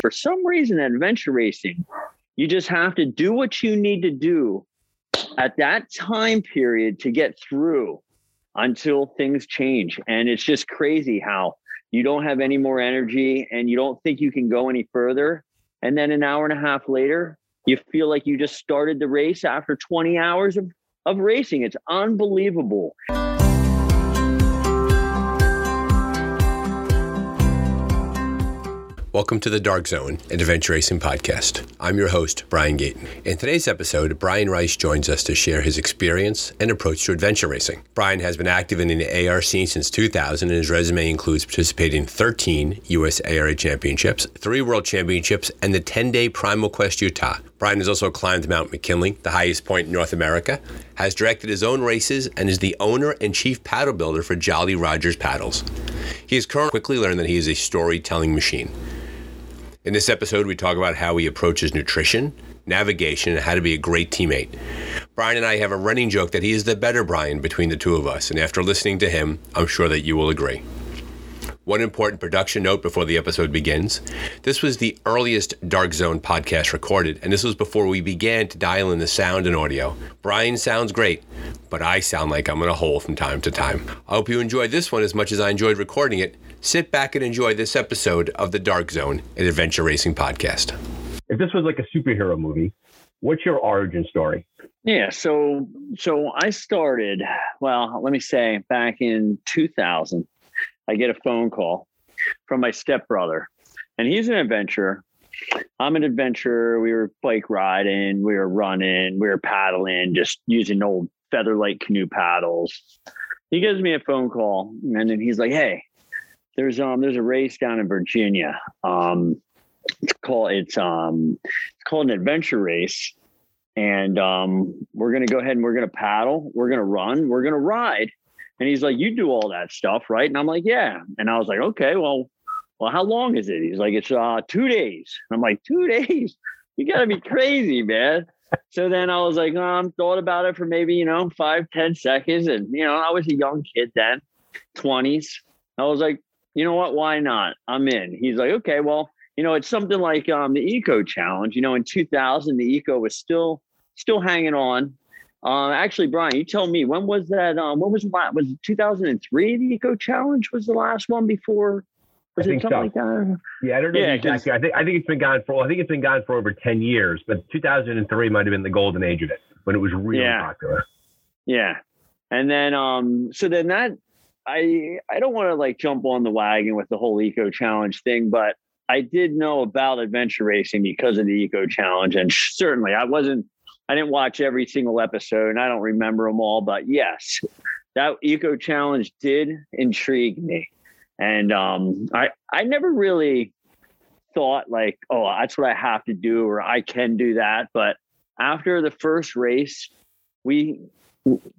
for some reason, adventure racing, you just have to do what you need to do at that time period to get through until things change. And it's just crazy how you don't have any more energy and you don't think you can go any further. And then an hour and a half later, you feel like you just started the race after 20 hours of, of racing. It's unbelievable. Welcome to the Dark Zone, an adventure racing podcast. I'm your host, Brian Gatens. In today's episode, Brian Reiss joins us to share his experience and approach to adventure racing. Brian has been active in the ARC since 2000, and his resume includes participating in 13 U.S. ARA championships, three world championships, and the 10 day Primal Quest Utah. Brian has also climbed Mount McKinley, the highest point in North America, has directed his own races, and is the owner and chief paddle builder for Jolly Rogers Paddles. He has currently quickly learned that he is a storytelling machine. In this episode, we talk about how he approaches nutrition, navigation, and how to be a great teammate. Brian and I have a running joke that he is the better Brian between the two of us, and after listening to him, I'm sure that you will agree. One important production note before the episode begins. This was the earliest Dark Zone podcast recorded, and this was before we began to dial in the sound and audio. Brian sounds great, but I sound like I'm in a hole from time to time. I hope you enjoyed this one as much as I enjoyed recording it. Sit back and enjoy this episode of the Dark Zone, an adventure racing podcast. If this was like a superhero movie, what's your origin story? Yeah, so so I started, well, let me say back in 2000, I get a phone call from my stepbrother. And he's an adventurer. I'm an adventurer. We were bike riding, we were running, we were paddling, just using old featherlight canoe paddles. He gives me a phone call and then he's like, Hey, there's um there's a race down in Virginia. Um, it's called it's um it's called an adventure race, and um we're gonna go ahead and we're gonna paddle, we're gonna run, we're gonna ride. And he's like, you do all that stuff, right? And I'm like, yeah. And I was like, okay, well, well, how long is it? He's like, it's uh two days. And I'm like, two days? You gotta be crazy, man. So then I was like, um, thought about it for maybe, you know, five, ten seconds. And, you know, I was a young kid then, 20s. I was like, you know what? Why not? I'm in. He's like, okay, well, you know, it's something like um, the Eco Challenge. You know, in 2000, the Eco was still still hanging on. Uh, actually, Brian, you tell me when was that? Um, what was was 2003? The Eco Challenge was the last one before. Was I think so. Like yeah, I don't know yeah, exactly. I think I think it's been gone for I think it's been gone for over 10 years, but 2003 might have been the golden age of it when it was really yeah. popular. Yeah. And then um so then that I I don't want to like jump on the wagon with the whole eco challenge thing, but I did know about adventure racing because of the eco challenge, and certainly I wasn't. I didn't watch every single episode, and I don't remember them all. But yes, that eco challenge did intrigue me, and um, I I never really thought like, oh, that's what I have to do, or I can do that. But after the first race, we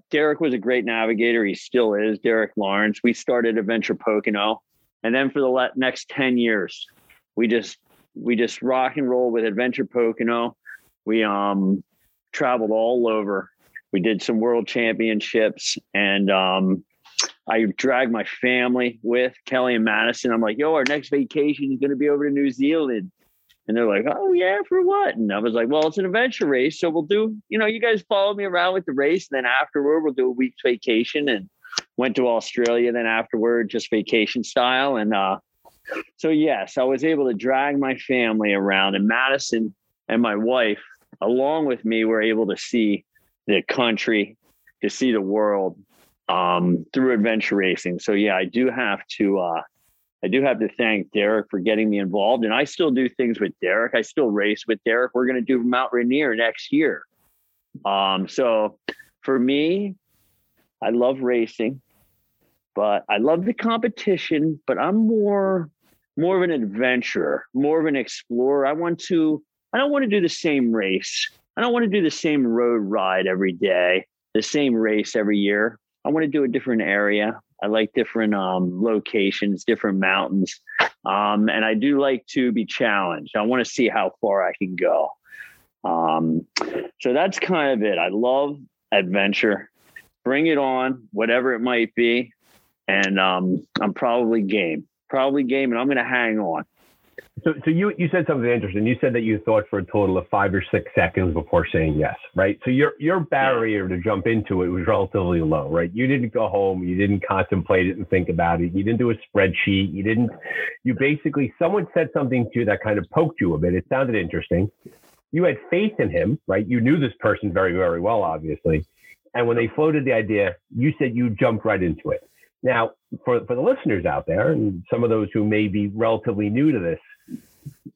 Derek was a great navigator. He still is. Derek Lawrence. We started Adventure Pocono, and then for the next ten years, we just we just rock and roll with Adventure Pocono. We um traveled all over. We did some world championships, and um, I dragged my family with Kelly and Madison. I'm like, yo, our next vacation is going to be over to New Zealand. And they're like, oh, yeah, for what? And I was like, well, it's an adventure race. So we'll do, you know, you guys follow me around with the race. And then afterward, we'll do a week's vacation and went to Australia. Then afterward, just vacation style. And uh, so, yes, I was able to drag my family around. And Madison and my wife, along with me, were able to see the country, to see the world um, through adventure racing. So, yeah, I do have to. Uh, I do have to thank Derek for getting me involved. And I still do things with Derek. I still race with Derek. We're going to do Mount Rainier next year. Um, so for me, I love racing, but I love the competition, but I'm more more of an adventurer, more of an explorer. I want to I don't want to do the same race. I don't want to do the same road ride every day, the same race every year. I want to do a different area. I like different um, locations, different mountains. Um, and I do like to be challenged. I want to see how far I can go. Um, so that's kind of it. I love adventure. Bring it on, whatever it might be. And um, I'm probably game, probably game, and I'm going to hang on. So, so you you said something interesting. You said that you thought for a total of five or six seconds before saying yes, right? So your your barrier to jump into it was relatively low, right? You didn't go home, you didn't contemplate it and think about it, you didn't do a spreadsheet, you didn't. You basically someone said something to you that kind of poked you a bit. It sounded interesting. You had faith in him, right? You knew this person very very well, obviously, and when they floated the idea, you said you jumped right into it. Now, for for the listeners out there, and some of those who may be relatively new to this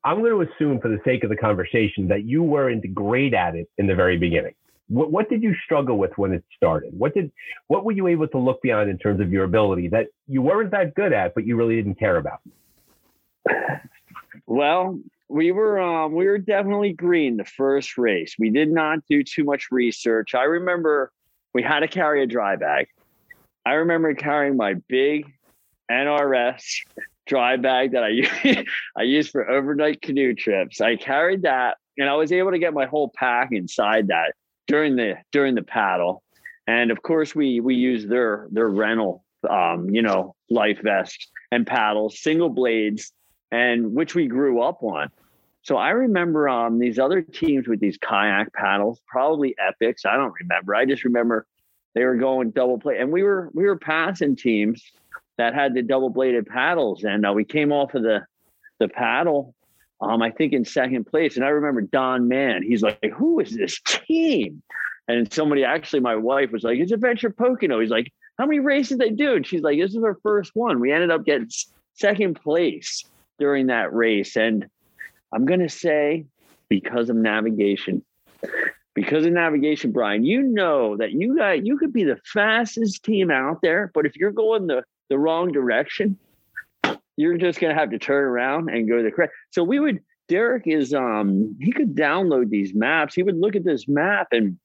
I'm going to assume, for the sake of the conversation, that you weren't great at it in the very beginning. What, what did you struggle with when it started? What did what were you able to look beyond in terms of your ability that you weren't that good at, but you really didn't care about? Well, we were um, we were definitely green the first race. We did not do too much research. I remember we had to carry a dry bag. I remember carrying my big NRS dry bag that I I used for overnight canoe trips. I carried that, and I was able to get my whole pack inside that during the during the paddle. And of course, we we use their their rental, um, you know, life vest and paddles, single blades, and which we grew up on. So I remember um, these other teams with these kayak paddles, probably epics. I don't remember. I just remember they were going double blade, and we were we were passing teams that had the double bladed paddles, and uh, we came off of the the paddle. Um, I think in second place, and I remember Don Mann. He's like, "Who is this team?" And somebody, actually, my wife was like, "It's Adventure Pocono." He's like, "How many races they do?" And she's like, "This is our first one." We ended up getting second place during that race, and I'm gonna say because of navigation. Because of navigation, Brian, you know that you got you could be the fastest team out there, but if you're going the the wrong direction, you're just going to have to turn around and go the correct. So we would, Derek is, um, he could download these maps. He would look at this map and,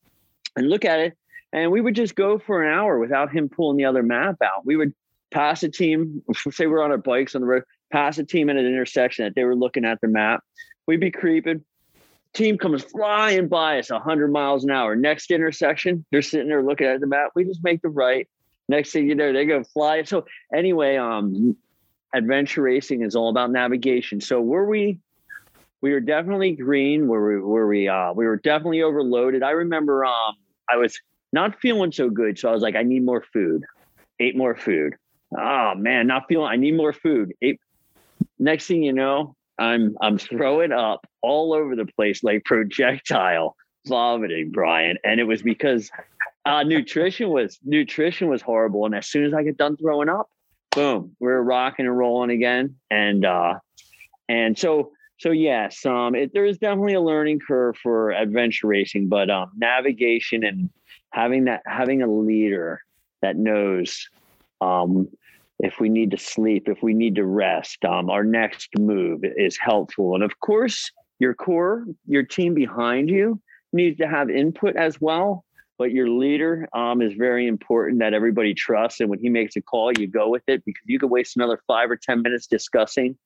and look at it. And we would just go for an hour without him pulling the other map out. We would pass a team, say we're on our bikes on the road, pass a team at an intersection that they were looking at the map. We'd be creeping. Team comes flying by us 100 miles an hour. Next intersection, they're sitting there looking at the map. We just make the right next thing you know, they go fly. So anyway, um, adventure racing is all about navigation. So were we, we were definitely green. Were we, were we, uh, we were definitely overloaded. I remember, um, I was not feeling so good. So I was like, I need more food, ate more food. Oh man, not feeling, I need more food. Ate. Next thing you know, I'm, I'm throwing up all over the place like projectile vomiting, Brian. And it was because uh, nutrition was nutrition was horrible, and as soon as I get done throwing up, boom, we're rocking and rolling again. And uh, and so so yes, um, it, there is definitely a learning curve for adventure racing, but um, navigation and having that having a leader that knows um, if we need to sleep, if we need to rest, um, our next move is helpful. And of course, your core, your team behind you needs to have input as well but your leader um, is very important that everybody trusts. And when he makes a call, you go with it because you could waste another five or 10 minutes discussing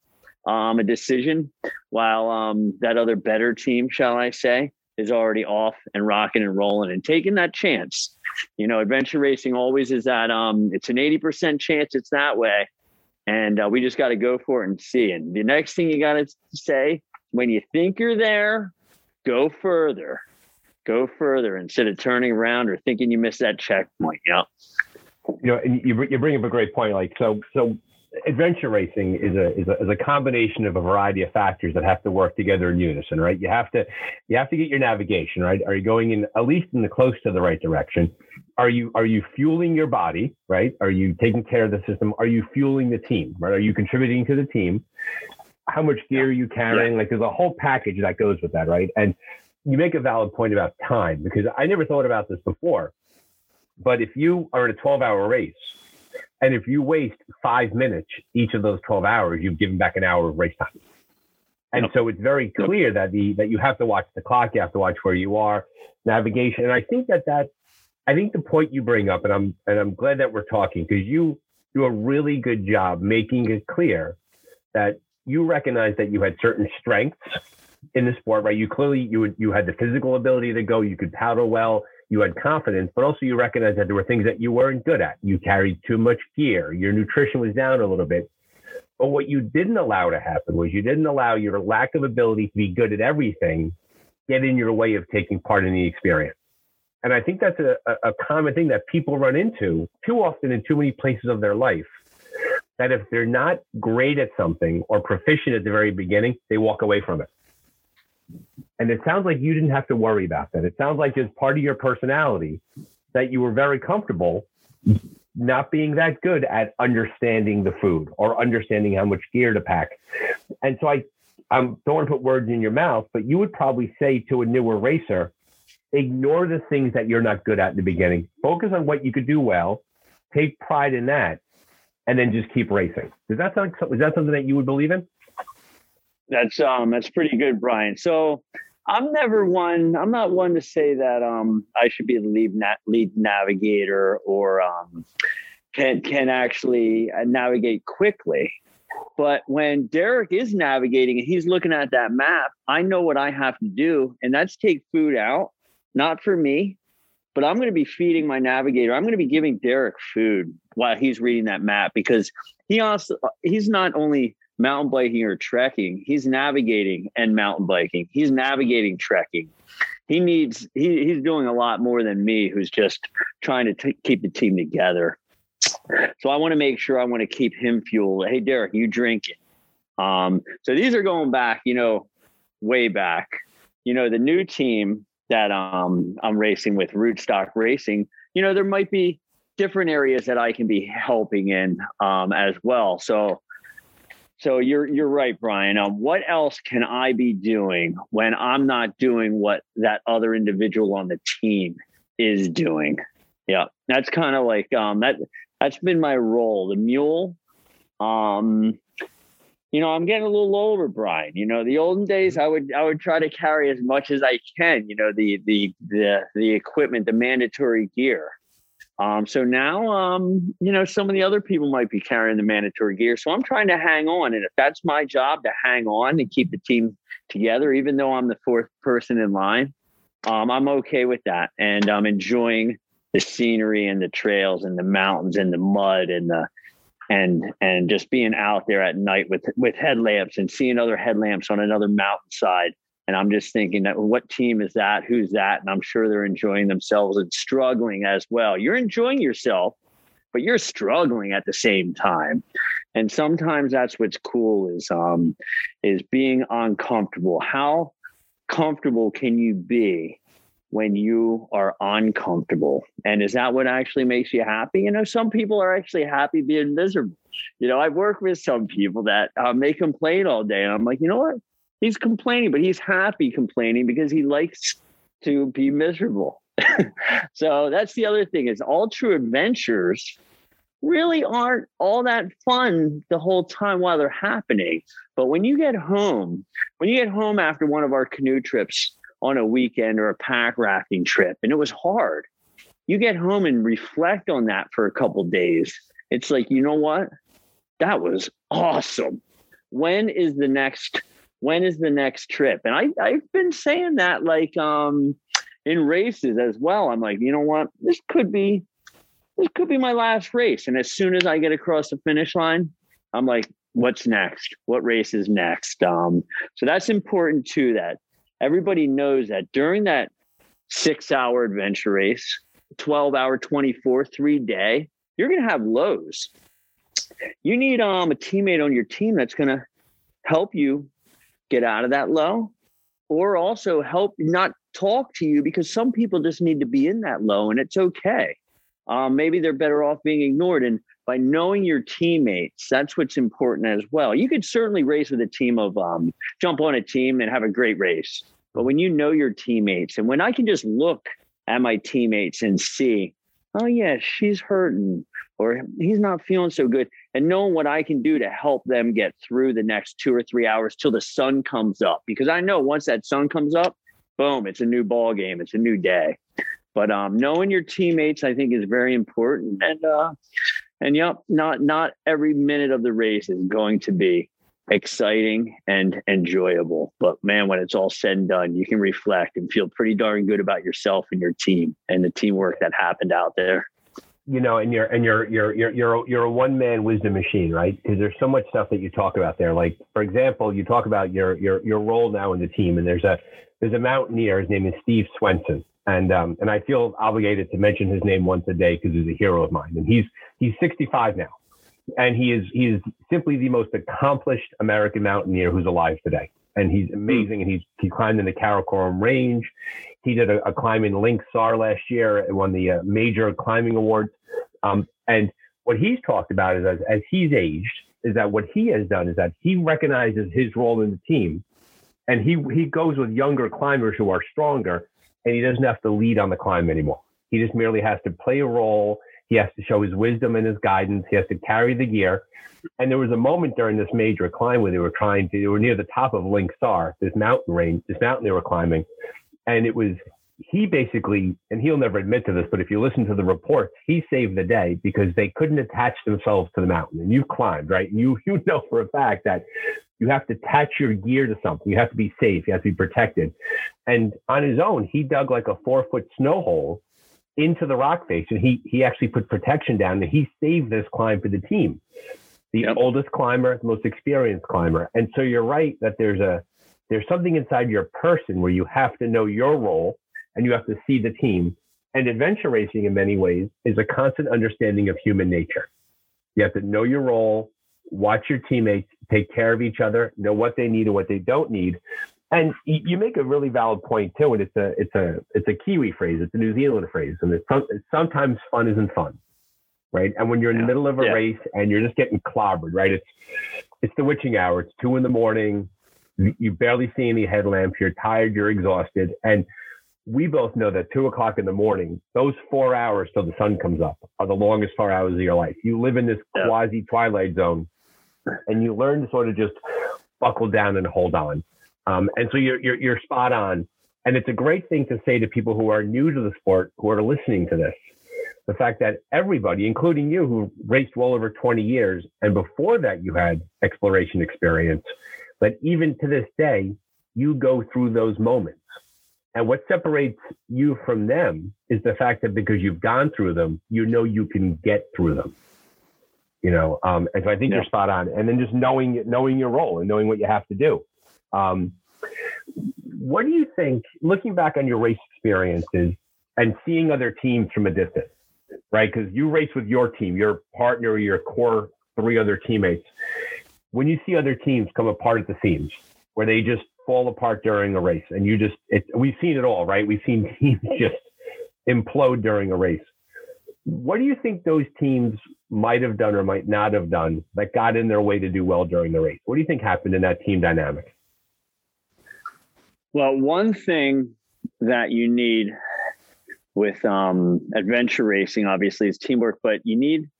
um, a decision while um, that other better team, shall I say, is already off and rocking and rolling and taking that chance. You know, adventure racing always is that um, it's an 80% chance it's that way. And uh, we just got to go for it and see. And the next thing you got to say when you think you're there, go further go further instead of turning around or thinking you missed that checkpoint. You know, you know, and you you bring up a great point. Like so, so adventure racing is a, is a is a combination of a variety of factors that have to work together in unison, right? You have to you have to get your navigation right. Are you going in at least in the close to the right direction? Are you are you fueling your body right? Are you taking care of the system? Are you fueling the team right? Are you contributing to the team? How much gear are you carrying? Like there's a whole package that goes with that, right? And you make a valid point about time because I never thought about this before. But if you are in a 12 hour race and if you waste five minutes each of those 12 hours, you've given back an hour of race time. And so it's very clear that the that you have to watch the clock, you have to watch where you are, navigation. And I think that that I think the point you bring up, and I'm and I'm glad that we're talking because you do a really good job making it clear that you recognize that you had certain strengths in the sport, right? You clearly you you had the physical ability to go. You could paddle well. You had confidence, but also you recognized that there were things that you weren't good at. You carried too much gear. Your nutrition was down a little bit. But what you didn't allow to happen was you didn't allow your lack of ability to be good at everything get in your way of taking part in the experience. And I think that's a, a common thing that people run into too often in too many places of their life. That if they're not great at something or proficient at the very beginning, they walk away from it. And it sounds like you didn't have to worry about that. It sounds like as part of your personality that you were very comfortable not being that good at understanding the food or understanding how much gear to pack. And so I, I don't want to put words in your mouth, but you would probably say to a newer racer, ignore the things that you're not good at in the beginning. Focus on what you could do well, take pride in that, and then just keep racing. Does that sound is that something that you would believe in? That's um that's pretty good, Brian. So I'm never one. I'm not one to say that um I should be the lead na- lead navigator or um can can actually uh, navigate quickly. But when Derek is navigating and he's looking at that map, I know what I have to do, and that's take food out, not for me, but I'm going to be feeding my navigator. I'm going to be giving Derek food while he's reading that map because he also he's not only mountain biking or trekking. He's navigating and mountain biking. He's navigating trekking. He needs, he, he's doing a lot more than me, who's just trying to t- keep the team together. So I want to make sure I want to keep him fueled. Hey, Derek, you drink. Um, so these are going back, you know, way back. You know, the new team that um, I'm racing with, Rootstock Racing, you know, there might be different areas that I can be helping in um, as well. So so you're you're right, Brian. Um, what else can I be doing when I'm not doing what that other individual on the team is doing? Yeah, that's kind of like um, that. That's been my role. The mule. Um, you know, I'm getting a little older, Brian. You know, the olden days, I would I would try to carry as much as I can. You know, the the the the equipment, the mandatory gear. Um, so now, um, you know, some of the other people might be carrying the mandatory gear. So I'm trying to hang on. And if that's my job to hang on and keep the team together, even though I'm the fourth person in line, um, I'm okay with that. And I'm enjoying the scenery and the trails and the mountains and the mud and the and and just being out there at night with with headlamps and seeing other headlamps on another mountainside and I'm just thinking that what team is that? Who's that? And I'm sure they're enjoying themselves and struggling as well. You're enjoying yourself, but you're struggling at the same time. And sometimes that's what's cool is um is being uncomfortable. How comfortable can you be when you are uncomfortable? And is that what actually makes you happy? You know, some people are actually happy being miserable. You know, I've worked with some people that um, they complain all day. And I'm like, you know what? He's complaining, but he's happy complaining because he likes to be miserable. so that's the other thing is all true adventures really aren't all that fun the whole time while they're happening. But when you get home, when you get home after one of our canoe trips on a weekend or a pack rafting trip, and it was hard, you get home and reflect on that for a couple days. It's like, you know what? That was awesome. When is the next when is the next trip? And I, I've been saying that like um in races as well. I'm like, you know what? This could be this could be my last race. And as soon as I get across the finish line, I'm like, what's next? What race is next? Um, so that's important too, that everybody knows that during that six hour adventure race, 12 hour, 24, three day, you're gonna have lows. You need um a teammate on your team that's gonna help you get out of that low or also help not talk to you because some people just need to be in that low and it's okay. Um, maybe they're better off being ignored. And by knowing your teammates, that's what's important as well. You could certainly race with a team of um, jump on a team and have a great race. But when you know your teammates, and when I can just look at my teammates and see, oh, yeah, she's hurting or he's not feeling so good and knowing what I can do to help them get through the next two or three hours till the sun comes up. Because I know once that sun comes up, boom, it's a new ball game. It's a new day. But um, knowing your teammates, I think, is very important. And uh, and yep, not not every minute of the race is going to be exciting and enjoyable. But man, when it's all said and done, you can reflect and feel pretty darn good about yourself and your team and the teamwork that happened out there. you know, and you're and you're you're you're you're a, you're a one man wisdom machine, right? Because there's so much stuff that you talk about there. Like for example, you talk about your your your role now in the team, and there's a there's a mountaineer. His name is Steve Swenson, and um, and I feel obligated to mention his name once a day because he's a hero of mine. And he's he's 65 now, and he is he is simply the most accomplished American mountaineer who's alive today. And he's amazing. And he's he climbed in the Karakoram Range. He did a, a climb in Link Sar last year and won the uh, major climbing awards. Um, and what he's talked about is as, as he's aged, is that what he has done is that he recognizes his role in the team, and he he goes with younger climbers who are stronger, and he doesn't have to lead on the climb anymore. He just merely has to play a role. He has to show his wisdom and his guidance. He has to carry the gear. And there was a moment during this major climb where they were trying to, they were near the top of Link Sar, this mountain range, this mountain they were climbing. And it was he basically, and he'll never admit to this, but if you listen to the reports, he saved the day because they couldn't attach themselves to the mountain. And you've climbed, right? You you know for a fact that you have to attach your gear to something. You have to be safe. You have to be protected. And on his own, he dug like a four foot snow hole into the rock face, and he he actually put protection down. And he saved this climb for the team, the yep. oldest climber, the most experienced climber. And so you're right that there's a there's something inside your person where you have to know your role and you have to see the team. And adventure racing, in many ways, is a constant understanding of human nature. You have to know your role, watch your teammates, take care of each other, know what they need and what they don't need. And you make a really valid point too, and it's a it's a it's a Kiwi phrase, it's a New Zealand phrase, and it's, sometimes fun isn't fun, right? And when you're in the middle of a yeah. race and you're just getting clobbered, right? It's it's the witching hour. It's two in the morning. You barely see any headlamps. You're tired. You're exhausted, and we both know that two o'clock in the morning, those four hours till the sun comes up are the longest four hours of your life. You live in this yeah. quasi twilight zone and you learn to sort of just buckle down and hold on. Um, and so you're, you're, you're spot on. And it's a great thing to say to people who are new to the sport, who are listening to this. The fact that everybody, including you, who raced well over 20 years, and before that you had exploration experience, but even to this day, you go through those moments and what separates you from them is the fact that because you've gone through them, you know you can get through them. You know, um, and so I think yeah. you're spot on. And then just knowing knowing your role and knowing what you have to do. Um, what do you think, looking back on your race experiences and seeing other teams from a distance, right? Because you race with your team, your partner, your core three other teammates. When you see other teams come apart at the seams, where they just fall apart during a race, and you just it, we've seen it all, right? We've seen teams just implode during a race. What do you think those teams might have done or might not have done that got in their way to do well during the race? What do you think happened in that team dynamic? Well, one thing that you need with um, adventure racing, obviously, is teamwork, but you need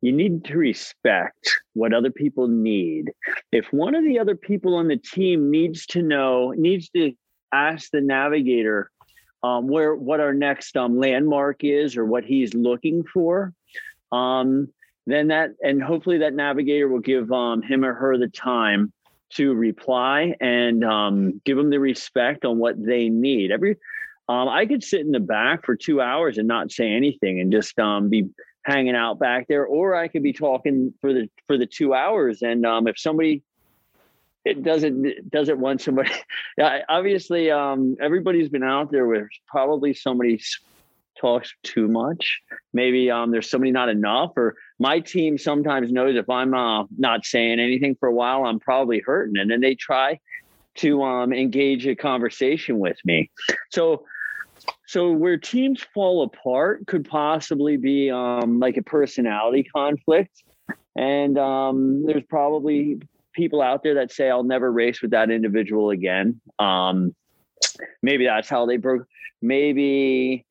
you need to respect what other people need. If one of the other people on the team needs to know, needs to ask the navigator um, where what our next um, landmark is or what he's looking for, um, then that and hopefully that navigator will give um, him or her the time to reply and um, give them the respect on what they need. Every um, I could sit in the back for two hours and not say anything and just be hanging out back there, or I could be talking for the for the two hours. And um, if somebody it doesn't doesn't want somebody, yeah, obviously um, everybody's been out there where probably somebody talks too much. Maybe um, there's somebody not enough, or my team sometimes knows if I'm uh, not saying anything for a while, I'm probably hurting, and then they try to um, engage a conversation with me. So so where teams fall apart could possibly be um, like a personality conflict, and um, there's probably people out there that say I'll never race with that individual again. Um, maybe that's how they broke. Maybe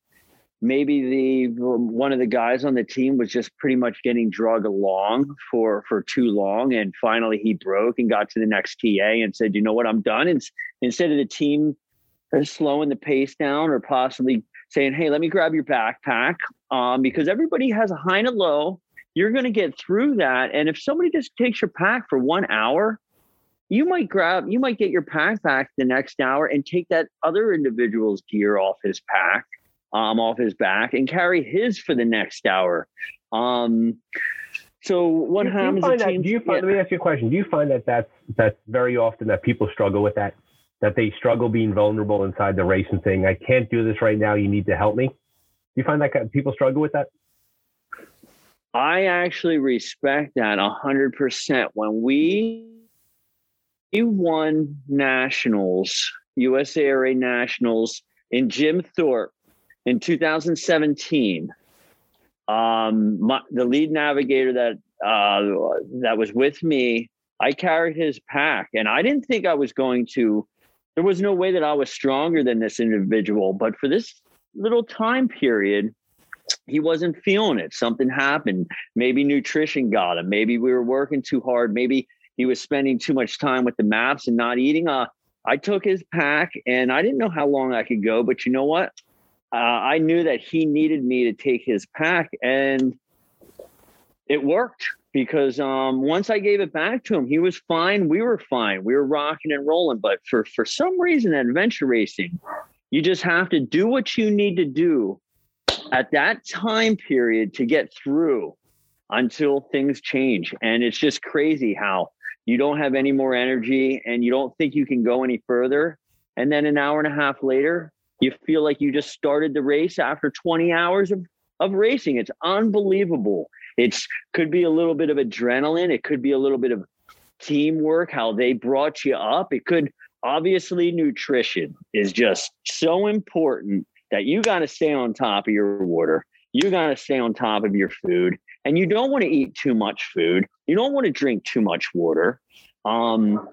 maybe the one of the guys on the team was just pretty much getting drug along for for too long and finally he broke and got to the next TA and said you know what I'm done and instead of the team slowing the pace down or possibly saying, hey, let me grab your backpack um, because everybody has a high and a low. You're going to get through that. And if somebody just takes your pack for one hour, you might grab, you might get your pack back the next hour and take that other individual's gear off his pack um, off his back and carry his for the next hour. Um, so what do, happens? Do you find that, do you find, yeah. Let me ask you a question. Do you find that that's that's very often that people struggle with that? That they struggle being vulnerable inside the race and saying, "I can't do this right now. You need to help me." Do you find that people struggle with that? I actually respect that a hundred percent. When we we won nationals, USARA nationals in Jim Thorpe in 2017 um, my, the lead navigator that uh, that was with me, I carried his pack, and I didn't think I was going to. There was no way that I was stronger than this individual, but for this little time period, he wasn't feeling it. Something happened. Maybe nutrition got him. Maybe we were working too hard. Maybe he was spending too much time with the maps and not eating. Uh, I took his pack, and I didn't know how long I could go, but you know what? Uh, I knew that he needed me to take his pack, and it worked because um, once I gave it back to him, he was fine. We were fine. We were rocking and rolling. But for for some reason, adventure racing, you just have to do what you need to do at that time period to get through until things change. And it's just crazy how you don't have any more energy and you don't think you can go any further. And then an hour and a half later, you feel like you just started the race after 20 hours of, of racing. It's unbelievable. It's could be a little bit of adrenaline. It could be a little bit of teamwork, how they brought you up. It could obviously nutrition is just so important that you got to stay on top of your water. You got to stay on top of your food and you don't want to eat too much food. You don't want to drink too much water. Um,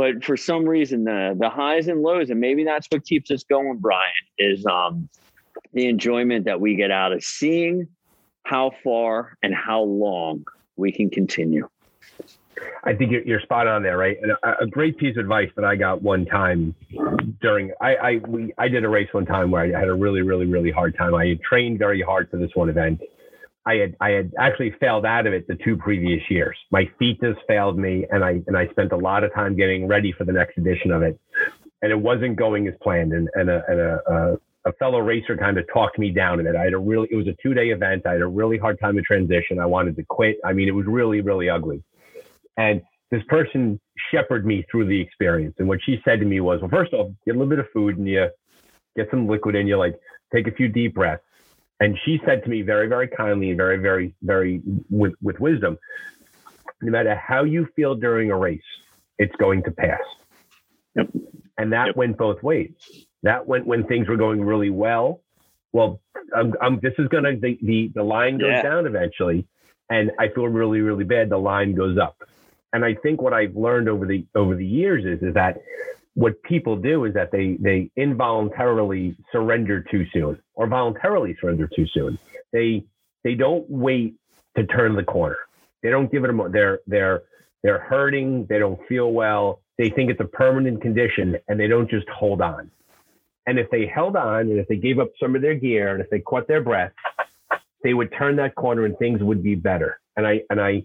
but for some reason, the the highs and lows, and maybe that's what keeps us going, Brian, is um, the enjoyment that we get out of seeing how far and how long we can continue. I think you're, spot on there, right? And a, great piece of advice that I got one time during I I we I did a race one time where I had a really really really hard time. I trained very hard for this one event, I had I had actually failed out of it the two previous years. My just failed me, and I and I spent a lot of time getting ready for the next edition of it, and it wasn't going as planned. And and a, and a, a, a fellow racer kind of talked me down in it. I had a really it was a two day event. I had a really hard time to transition. I wanted to quit. I mean, it was really really ugly. And this person shepherded me through the experience. And what she said to me was, well, first off, get a little bit of food and you get some liquid in you, like take a few deep breaths and she said to me very, very kindly and very, very, very with, with wisdom, no matter how you feel during a race, it's going to pass. Yep. And that yep. went both ways. That went when things were going really well. Well, I'm, I'm, this is going to, the, the, the line goes yeah. down eventually. And I feel really, really bad. The line goes up. And I think what I've learned over the, over the years is, is that what people do is that they they involuntarily surrender too soon or voluntarily surrender too soon. They they don't wait to turn the corner. They don't give it a moment. They're they're they're hurting. They don't feel well. They think it's a permanent condition, and they don't just hold on. And if they held on, and if they gave up some of their gear, and if they caught their breath, they would turn that corner, and things would be better. And I and I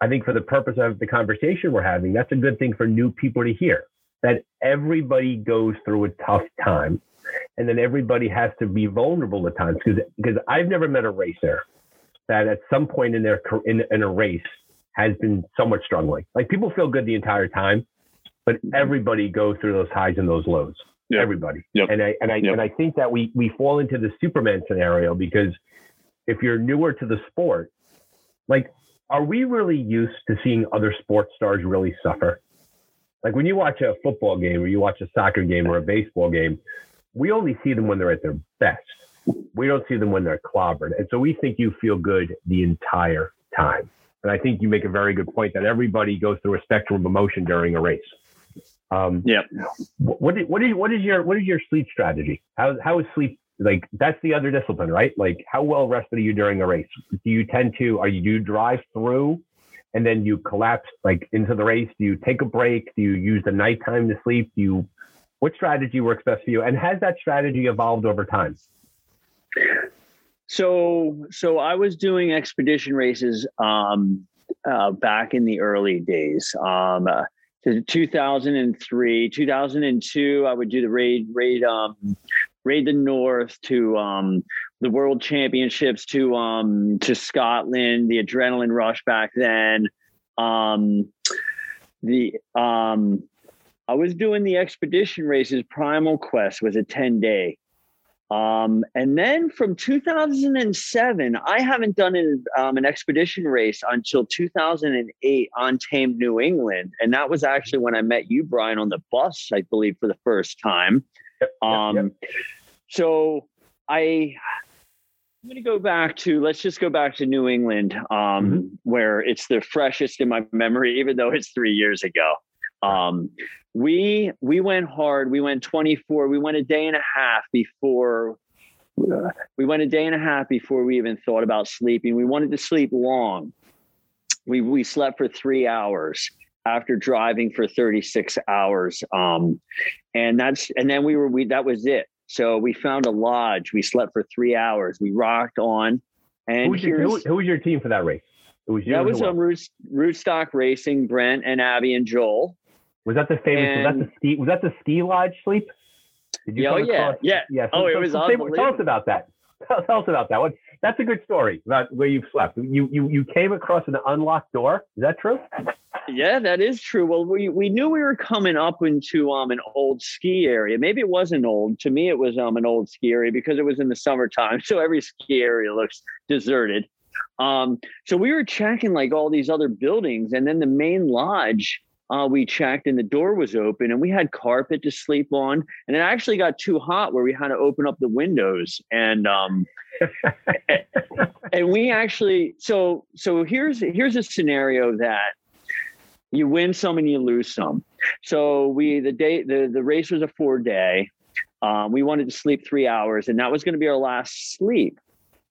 I think for the purpose of the conversation we're having, that's a good thing for new people to hear that everybody goes through a tough time and then everybody has to be vulnerable at times because because I've never met a racer that at some point in their in, in a race has been somewhat struggling. Like people feel good the entire time, but mm-hmm. everybody goes through those highs and those lows. Yep. Everybody. Yep. And I and I yep. and I think that we we fall into the Superman scenario because if you're newer to the sport, like are we really used to seeing other sports stars really suffer? Like when you watch a football game or you watch a soccer game or a baseball game, we only see them when they're at their best. We don't see them when they're clobbered. And so we think you feel good the entire time. And I think you make a very good point that everybody goes through a spectrum of emotion during a race. Um, yeah. What, what is what is your what is your sleep strategy? How how is sleep like? That's the other discipline, right? Like how well rested are you during a race? Do you tend to are you do you drive through and then you collapse like into the race? Do you take a break? Do you use the nighttime to sleep? Do you what strategy works best for you? And has that strategy evolved over time? So so I was doing expedition races um, uh, back in the early days. Um, uh, 2003, 2002, I would do the raid raid um, raid the North to um, the World Championships to um, to Scotland, the adrenaline rush back then. Um, the um, I was doing the expedition races. Primal Quest was a ten day. Um, and then from 2007, I haven't done an, um, an expedition race until 2008 Untamed New England. And that was actually when I met you, Brian, on the bus, I believe, for the first time. Yep, um, yep, yep. So I, I'm going to go back to, let's just go back to New England, um, mm-hmm. where it's the freshest in my memory, even though it's three years ago. Um, we we went hard. We went 24. We went a day and a half before uh, we went a day and a half before we even thought about sleeping. We wanted to sleep long. We we slept for three hours after driving for 36 hours. Um, and that's and then we were we that was it. So we found a lodge. We slept for three hours. We rocked on. And who was, your, who, who was your team for that race? It was that was um, Root, Rootstock Racing, Brent and Abby and Joel. Was that the famous? And, was that the ski? Was that the ski lodge sleep? Did you oh, yeah, yeah, yeah. So, oh, so, it was so unbelievable. Tell us about that. Tell, tell, us about that. That's a good story about where you've slept. You you you came across an unlocked door. Is that true? Yeah, that is true. Well, we we knew we were coming up into um an old ski area. Maybe it wasn't old. To me, it was um an old ski area because it was in the summertime. So every ski area looks deserted. Um, so we were checking like all these other buildings, and then the main lodge uh, we checked and the door was open and we had carpet to sleep on and it actually got too hot where we had to open up the windows and um and we actually so so here's here's a scenario that you win some and you lose some so we the day the the race was a four day um, we wanted to sleep three hours and that was going to be our last sleep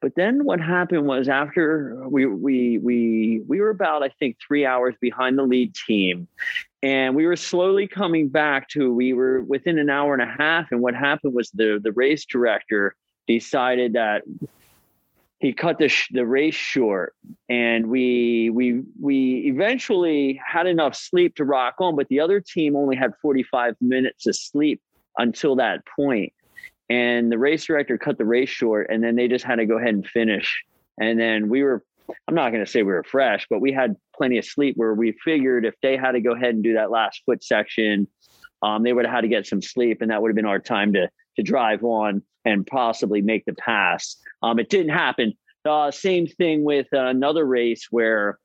but then what happened was after we we we we were about I think three hours behind the lead team, and we were slowly coming back to we were within an hour and a half. And what happened was the the race director decided that he cut the sh- the race short, and we we we eventually had enough sleep to rock on, but the other team only had 45 minutes of sleep until that point. And the race director cut the race short and then they just had to go ahead and finish. And then we were i'm not going to say we were fresh but we had plenty of sleep where we figured if they had to go ahead and do that last foot section um, they would have had to get some sleep and that would have been our time to to drive on and possibly make the pass um, it didn't happen uh, same thing with another race where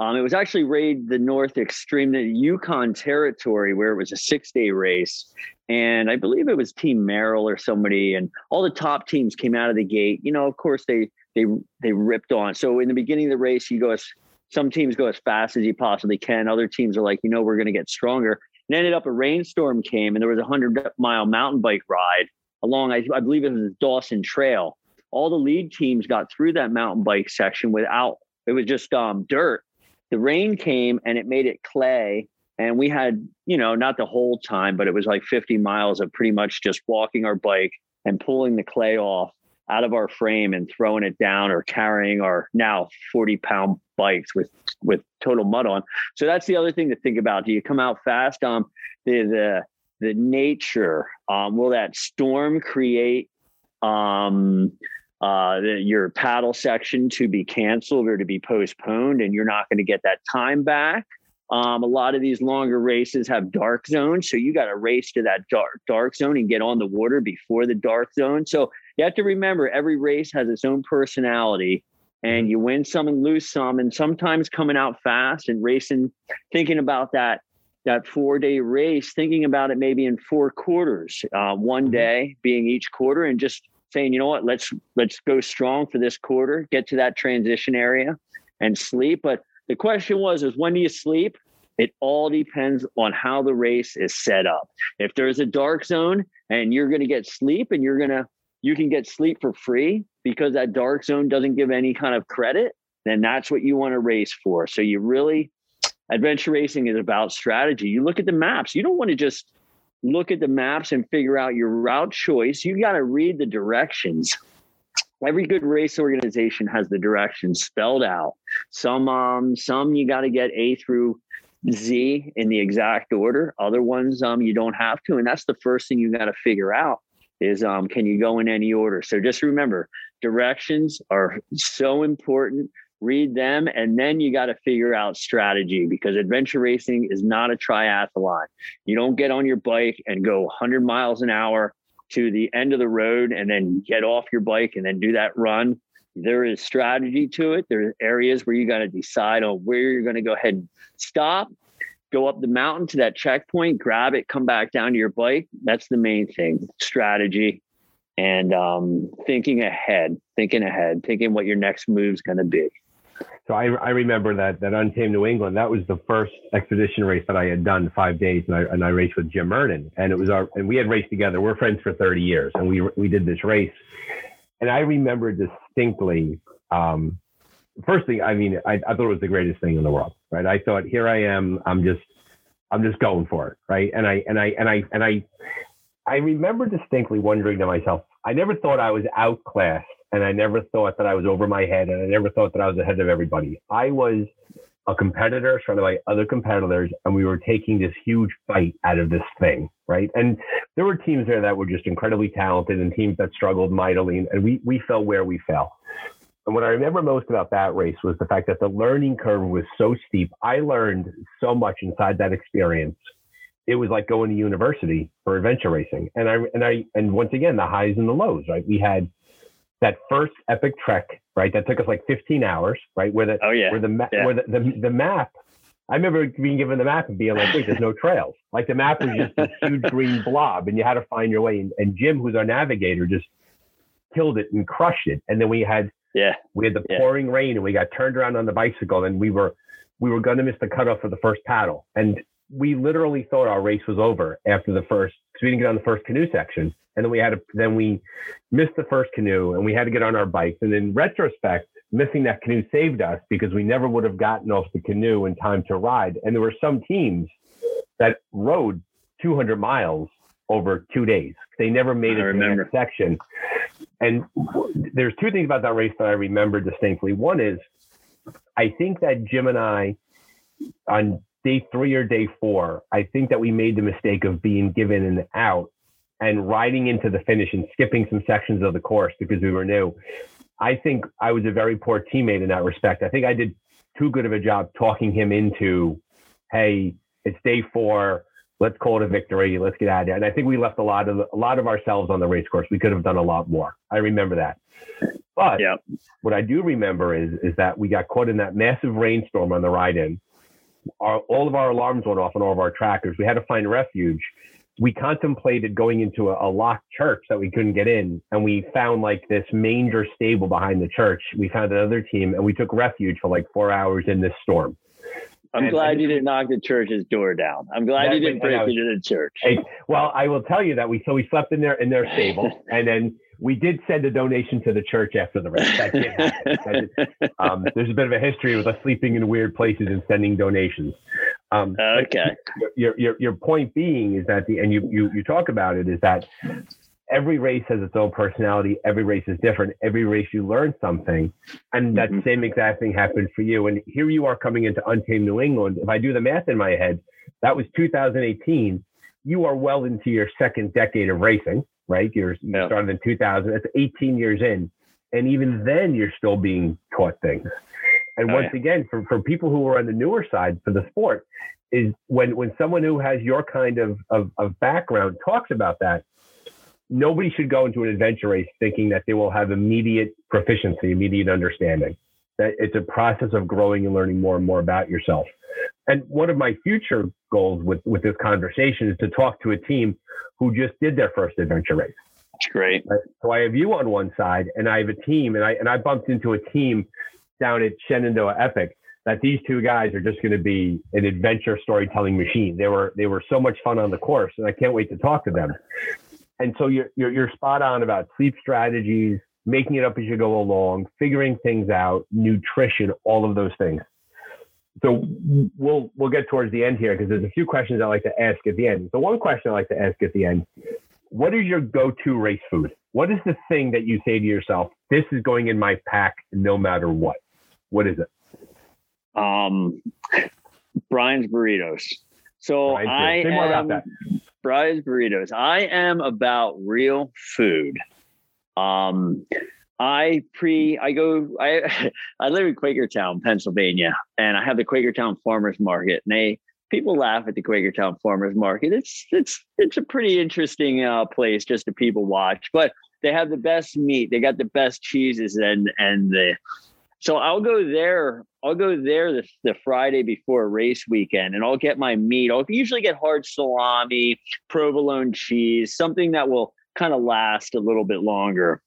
um, it was actually raid the North Extreme, the Yukon Territory, where it was a six day race. And I believe it was Team Merrell or somebody, and all the top teams came out of the gate. You know, of course, they they they ripped on. So in the beginning of the race, you go as some teams go as fast as you possibly can. Other teams are like, you know, we're going to get stronger. And ended up a rainstorm came, and there was a hundred mile mountain bike ride along. I, I believe it was the Dawson Trail. All the lead teams got through that mountain bike section without. It was just um, dirt the rain came and it made it clay and we had you know not the whole time but it was like 50 miles of pretty much just walking our bike and pulling the clay off out of our frame and throwing it down or carrying our now 40 pound bikes with with total mud on so that's the other thing to think about do you come out fast um the the the nature um will that storm create um uh, your paddle section to be canceled or to be postponed, and you're not going to get that time back. Um, a lot of these longer races have dark zones, so you got to race to that dark dark zone and get on the water before the dark zone. So you have to remember every race has its own personality, and you win some and lose some, and sometimes coming out fast and racing, thinking about that that four day race, thinking about it maybe in four quarters, uh, one mm-hmm. day being each quarter, and just saying, you know what, let's let's go strong for this quarter, get to that transition area and sleep. But the question was is when do you sleep? It all depends on how the race is set up. If there's a dark zone and you're going to get sleep and you're going to you can get sleep for free because that dark zone doesn't give any kind of credit, then that's what you want to race for. So you really adventure racing is about strategy. You look at the maps. You don't want to just look at the maps and figure out your route choice. You got to read the directions. Every good race organization has the directions spelled out. Some um some you got to get A through Z in the exact order. Other ones um you don't have to, and that's the first thing you got to figure out. Is um, can you go in any order? So just remember, directions are so important. Read them, and then you got to figure out strategy because adventure racing is not a triathlon. You don't get on your bike and go 100 miles an hour to the end of the road and then get off your bike and then do that run. There is strategy to it. There are areas where you got to decide on where you're going to go ahead and stop, go up the mountain to that checkpoint, grab it, come back down to your bike. That's the main thing strategy and um, thinking ahead, thinking ahead, thinking what your next move's going to be. So I, I remember that that Untamed New England. That was the first expedition race that I had done five days, and I and I raced with Jim Murden, and it was our and we had raced together. We're friends for thirty years, and we we did this race, and I remember distinctly. Um, first thing, I mean, I, I thought it was the greatest thing in the world, right? I thought, here I am, I'm just, I'm just going for it, right? And I and I and I and I, I remember distinctly wondering to myself, I never thought I was outclassed and I never thought that I was over my head, and I never thought that I was ahead of everybody. I was a competitor surrounded by other competitors, and we were taking this huge fight out of this thing, right? And there were teams there that were just incredibly talented, and teams that struggled mightily, and we we fell where we fell. And what I remember most about that race was the fact that the learning curve was so steep. I learned so much inside that experience. It was like going to university for adventure racing. And I and I and once again the highs and the lows, right? We had that first epic trek, right? That took us like 15 hours, right? Where the oh yeah, where the ma- yeah. where the, the, the map. I remember being given the map and being like, wait, there's no trails. Like the map was just this huge green blob, and you had to find your way. And, and Jim, who's our navigator, just killed it and crushed it. And then we had yeah. We had the yeah. pouring rain, and we got turned around on the bicycle, and we were we were going to miss the cutoff for the first paddle, and we literally thought our race was over after the first because we didn't get on the first canoe section. And then we had to then we missed the first canoe and we had to get on our bikes. And in retrospect missing that canoe saved us because we never would have gotten off the canoe in time to ride. And there were some teams that rode 200 miles over two days. They never made it to the next section and there's two things about that race that i remember distinctly one is i think that jim and i on day three or day four i think that we made the mistake of being given an out and riding into the finish and skipping some sections of the course because we were new. I think I was a very poor teammate in that respect. I think I did too good of a job talking him into, hey, it's day four. Let's call it a victory. Let's get out of there. And I think we left a lot of a lot of ourselves on the race course. We could have done a lot more. I remember that. But Yep. what I do remember is is that we got caught in that massive rainstorm on the ride in. Our, all of our alarms went off on all of our trackers. We had to find refuge we contemplated going into a, a, locked church that we couldn't get in and we found like this manger stable behind the church we found another team and we took refuge for like four hours in this storm I'm And- glad and- you didn't knock the church's door down. I'm glad you didn't break was- into the church. hey, well i will tell you that we so we slept in their in their stable and then we did send a donation to the church after the race that did happen That did- um, there's a bit of a history with us sleeping in weird places and sending donations um, okay. your, your your point being is that the and you you you talk about it is that every race has its own personality. Every race is different. Every race you learn something and that Mhm. same exact thing happened for you. And here you are coming into untamed new england. If i do the math in my head that was 2018 you are well into your second decade of racing right? You're you Yeah. started in 2000 that's 18 years in. And even then you're still being taught things. And Oh, once yeah. again for, for people who are on the newer side for the sport is when when someone who has your kind of, of, of background talks about that, nobody should go into an adventure race thinking that they will have immediate proficiency, immediate understanding. That it's a process of growing and learning more and more about yourself. And one of my future goals with, with this conversation is to talk to a team who just did their first adventure race. That's great. Right? So I have you on one side, and I have a team, and I and I bumped into a team down at Shenandoah Epic that these two guys are just going to be an adventure storytelling machine. They were they were so much fun on the course, and I can't wait to talk to them. And so you're you're, you're spot on about sleep strategies, making it up as you go along, figuring things out, nutrition, all of those things. So we'll we'll get towards the end here because there's a few questions I like to ask at the end. So one question I like to ask at the end what is your go-to race food? What is the thing that you say to yourself, this is going in my pack no matter what? What is it? Um, Brian's burritos. So Brian's I. Say more about am- Brian's Burritos. I am about real food. Um, I pre I go I I live in Quakertown, Pennsylvania, and I have the Quakertown Farmers Market, and they people laugh at the Quakertown Farmers Market. It's it's it's a pretty interesting uh, place just to people watch, but they have the best meat. They got the best cheeses and and the so I'll go there. I'll go there the, the Friday before race weekend, and I'll get my meat. I'll usually get hard salami, provolone cheese, something that will kind of last a little bit longer.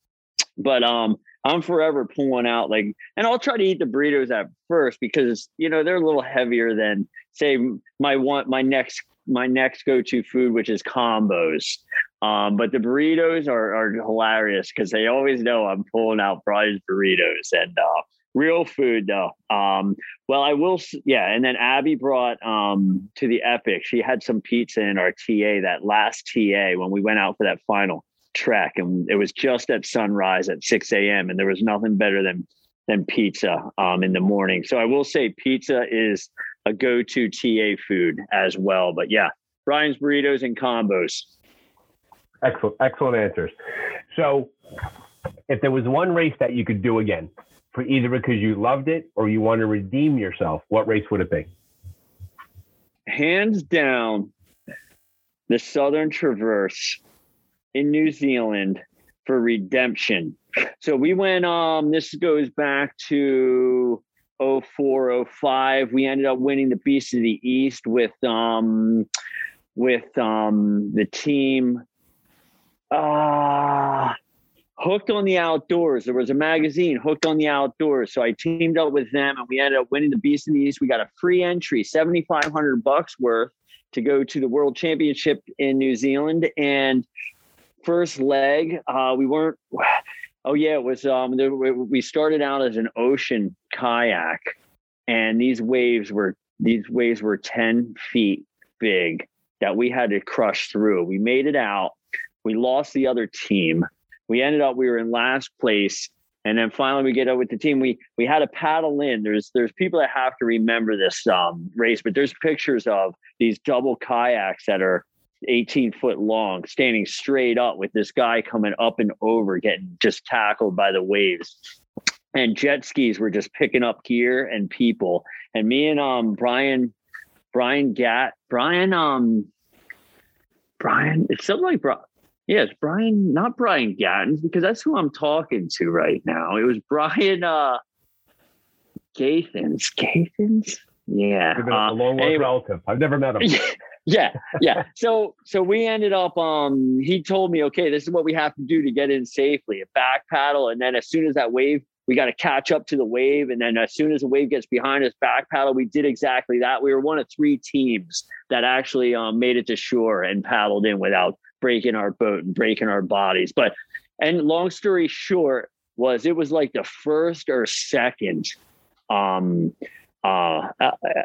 But um, I'm forever pulling out like, and I'll try to eat the burritos at first because you know they're a little heavier than say my one my next my next go-to food, which is combos. Um, but the burritos are, are hilarious because they always know I'm pulling out Brian's burritos and uh, real food though. Um, well, I will, yeah. And then Abby brought um, to the Epic. She had some pizza in our TA that last TA when we went out for that final trek, and it was just at sunrise at 6 a.m. And there was nothing better than than pizza um, in the morning. So I will say pizza is a go-to TA food as well. But yeah, Brian's burritos and combos. Excellent, excellent answers. So, if there was one race that you could do again, for either because you loved it or you want to redeem yourself, what race would it be? Hands down, the Southern Traverse in New Zealand for redemption. So we went um this goes back to 04 05 we ended up winning the Beast of the East with um with um the team uh Hooked on the Outdoors. There was a magazine, Hooked on the Outdoors. So I teamed up with them and we ended up winning the Beast of the East. We got a free entry, 7,500 bucks worth to go to the World Championship in New Zealand. And first leg, uh, we weren't, oh yeah, it was, um, there, we started out as an ocean kayak and these waves were, these waves were 10 feet big that we had to crush through. We made it out. We lost the other team we ended up we were in last place and then finally we get out with the team. We we had to paddle in. There's there's people that have to remember this um, race but there's pictures of these double kayaks that are 18 foot long standing straight up with this guy coming up and over getting just tackled by the waves. And jet skis were just picking up gear and people. And me and um brian brian gat brian um brian it's something like Yes, Brian, not Brian Gatens, because that's who I'm talking to right now. It was Brian uh Gathens. Gathens? Yeah. Uh, a long anyway, relative. I've never met him. yeah, yeah. So so we ended up um he told me, okay, this is what we have to do to get in safely. A back paddle, and then as soon as that wave we got to catch up to the wave. And then as soon as the wave gets behind us, back paddle. We did exactly that. We were one of three teams that actually um, made it to shore and paddled in without breaking our boat and breaking our bodies. But and long story short was it was like the first or second um uh,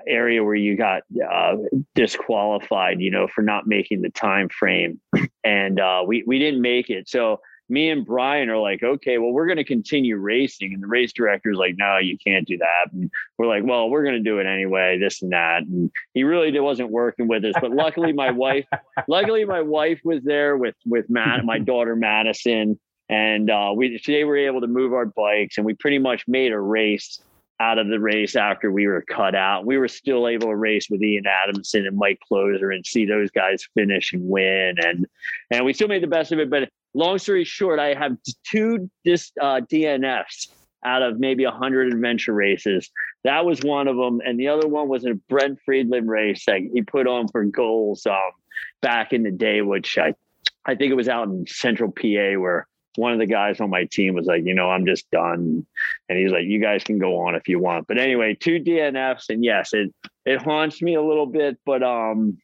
area where you got uh, disqualified, you know, for not making the time frame, and uh, we we didn't make it. So me and Brian are like, okay, well, we're going to continue racing. And the race director is like, no, you can't do that. And we're like, well, we're going to do it anyway, this and that. And he really wasn't working with us. But luckily, my wife, luckily, my wife was there with, with Matt, my daughter, Madison. And uh, we, today we were able to move our bikes and we pretty much made a race out of the race after we were cut out. We were still able to race with Ian Adamson and Mike Kloser and see those guys finish and win. And, and we still made the best of it. But long story short, I have two dis, uh, DNFs out of maybe 100 adventure races. That was one of them. And the other one was a Brent Friedland race that he put on for goals um, back in the day, which I, I think it was out in central PA where one of the guys on my team was like, you know, I'm just done. And he's like, you guys can go on if you want. But anyway, two DNFs. And yes, it, it haunts me a little bit, but um,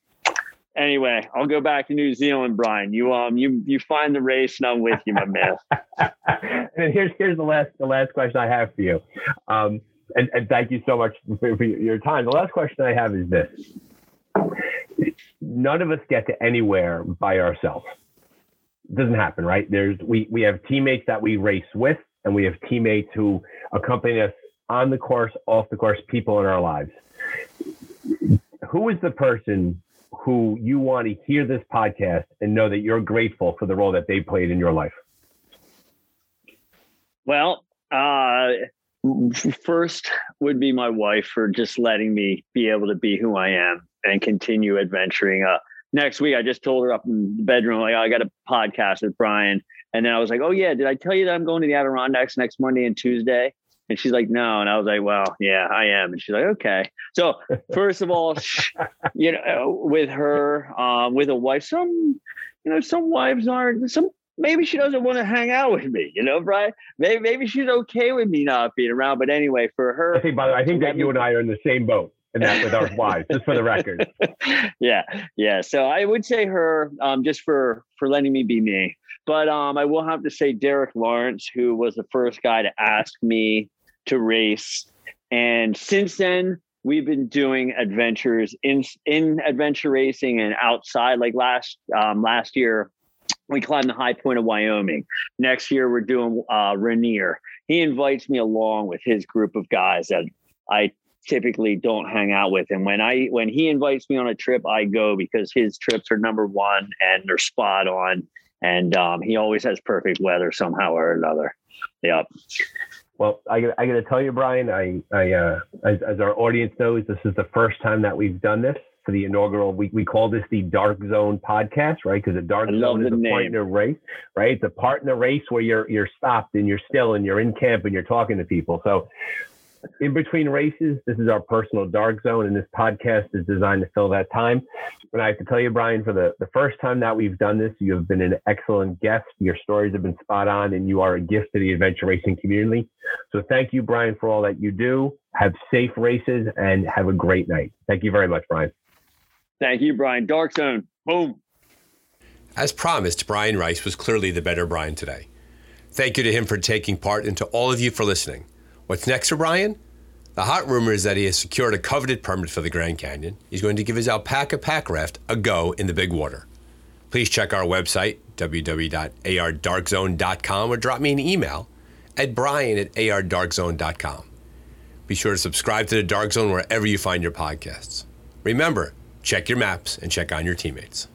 anyway, I'll go back to New Zealand, Brian. You um you you find the race and I'm with you, my man. and here's here's the last the last question I have for you. Um and, and thank you so much for, for your time. The last question I have is this. None of us get to anywhere by ourselves. Doesn't happen, right? There's we we have teammates that we race with and we have teammates who accompany us on the course, off the course, people in our lives. Who is the person who you want to hear this podcast and know that you're grateful for the role that they played in your life? Well, uh, first would be my wife for just letting me be able to be who I am and continue adventuring. Uh, next week, I just told her up in the bedroom, like, I got a podcast with Brian. And then I was like, oh, yeah, did I tell you that I'm going to the Adirondacks next Monday and Tuesday? And she's like, no. And I was like, well, yeah, I am. And she's like, okay. So first of all, you know, with her, um, with a wife, some, you know, some wives aren't, some maybe she doesn't want to hang out with me, you know, Brian. Maybe maybe she's okay with me not being around. But anyway, for her, by the way, I think that you and I are in the same boat. And that with our wives, just for the record. yeah, yeah. So I would say her, um, just for for letting me be me. But um, I will have to say Derek Lawrence, who was the first guy to ask me to race, and since then we've been doing adventures in in adventure racing and outside. Like last um, last year, we climbed the high point of Wyoming. Next year, we're doing uh, Rainier. He invites me along with his group of guys that I typically don't hang out with. And when I when he invites me on a trip, I go because his trips are number one and they're spot on. And um, he always has perfect weather somehow or another. Yep. Well, I, I got to tell you, Brian. I, I, uh, as, as our audience knows, this is the first time that we've done this for the inaugural. We, we call this the Dark Zone podcast, right? Because the Dark Zone is a name. partner race, right? It's a partner race where you're you're stopped and you're still and you're in camp and you're talking to people. So in between races, this is our personal dark zone, and this podcast is designed to fill that time. And I have to tell you, Brian, for the, the first time that we've done this, you have been an excellent guest. Your stories have been spot on, and you are a gift to the adventure racing community. So thank you, Brian, for all that you do. Have safe races and have a great night. Thank you very much, Brian. Thank you, Brian. Dark Zone. Boom. As promised, Brian Reiss was clearly the better Brian today. Thank you to him for taking part and to all of you for listening. What's next for Brian? The hot rumor is that he has secured a coveted permit for the Grand Canyon. He's going to give his Alpacka pack raft a go in the big water. Please check our website, www.ardarkzone.com, or drop me an email at brian at ardarkzone.com. Be sure to subscribe to the Dark Zone wherever you find your podcasts. Remember, check your maps and check on your teammates.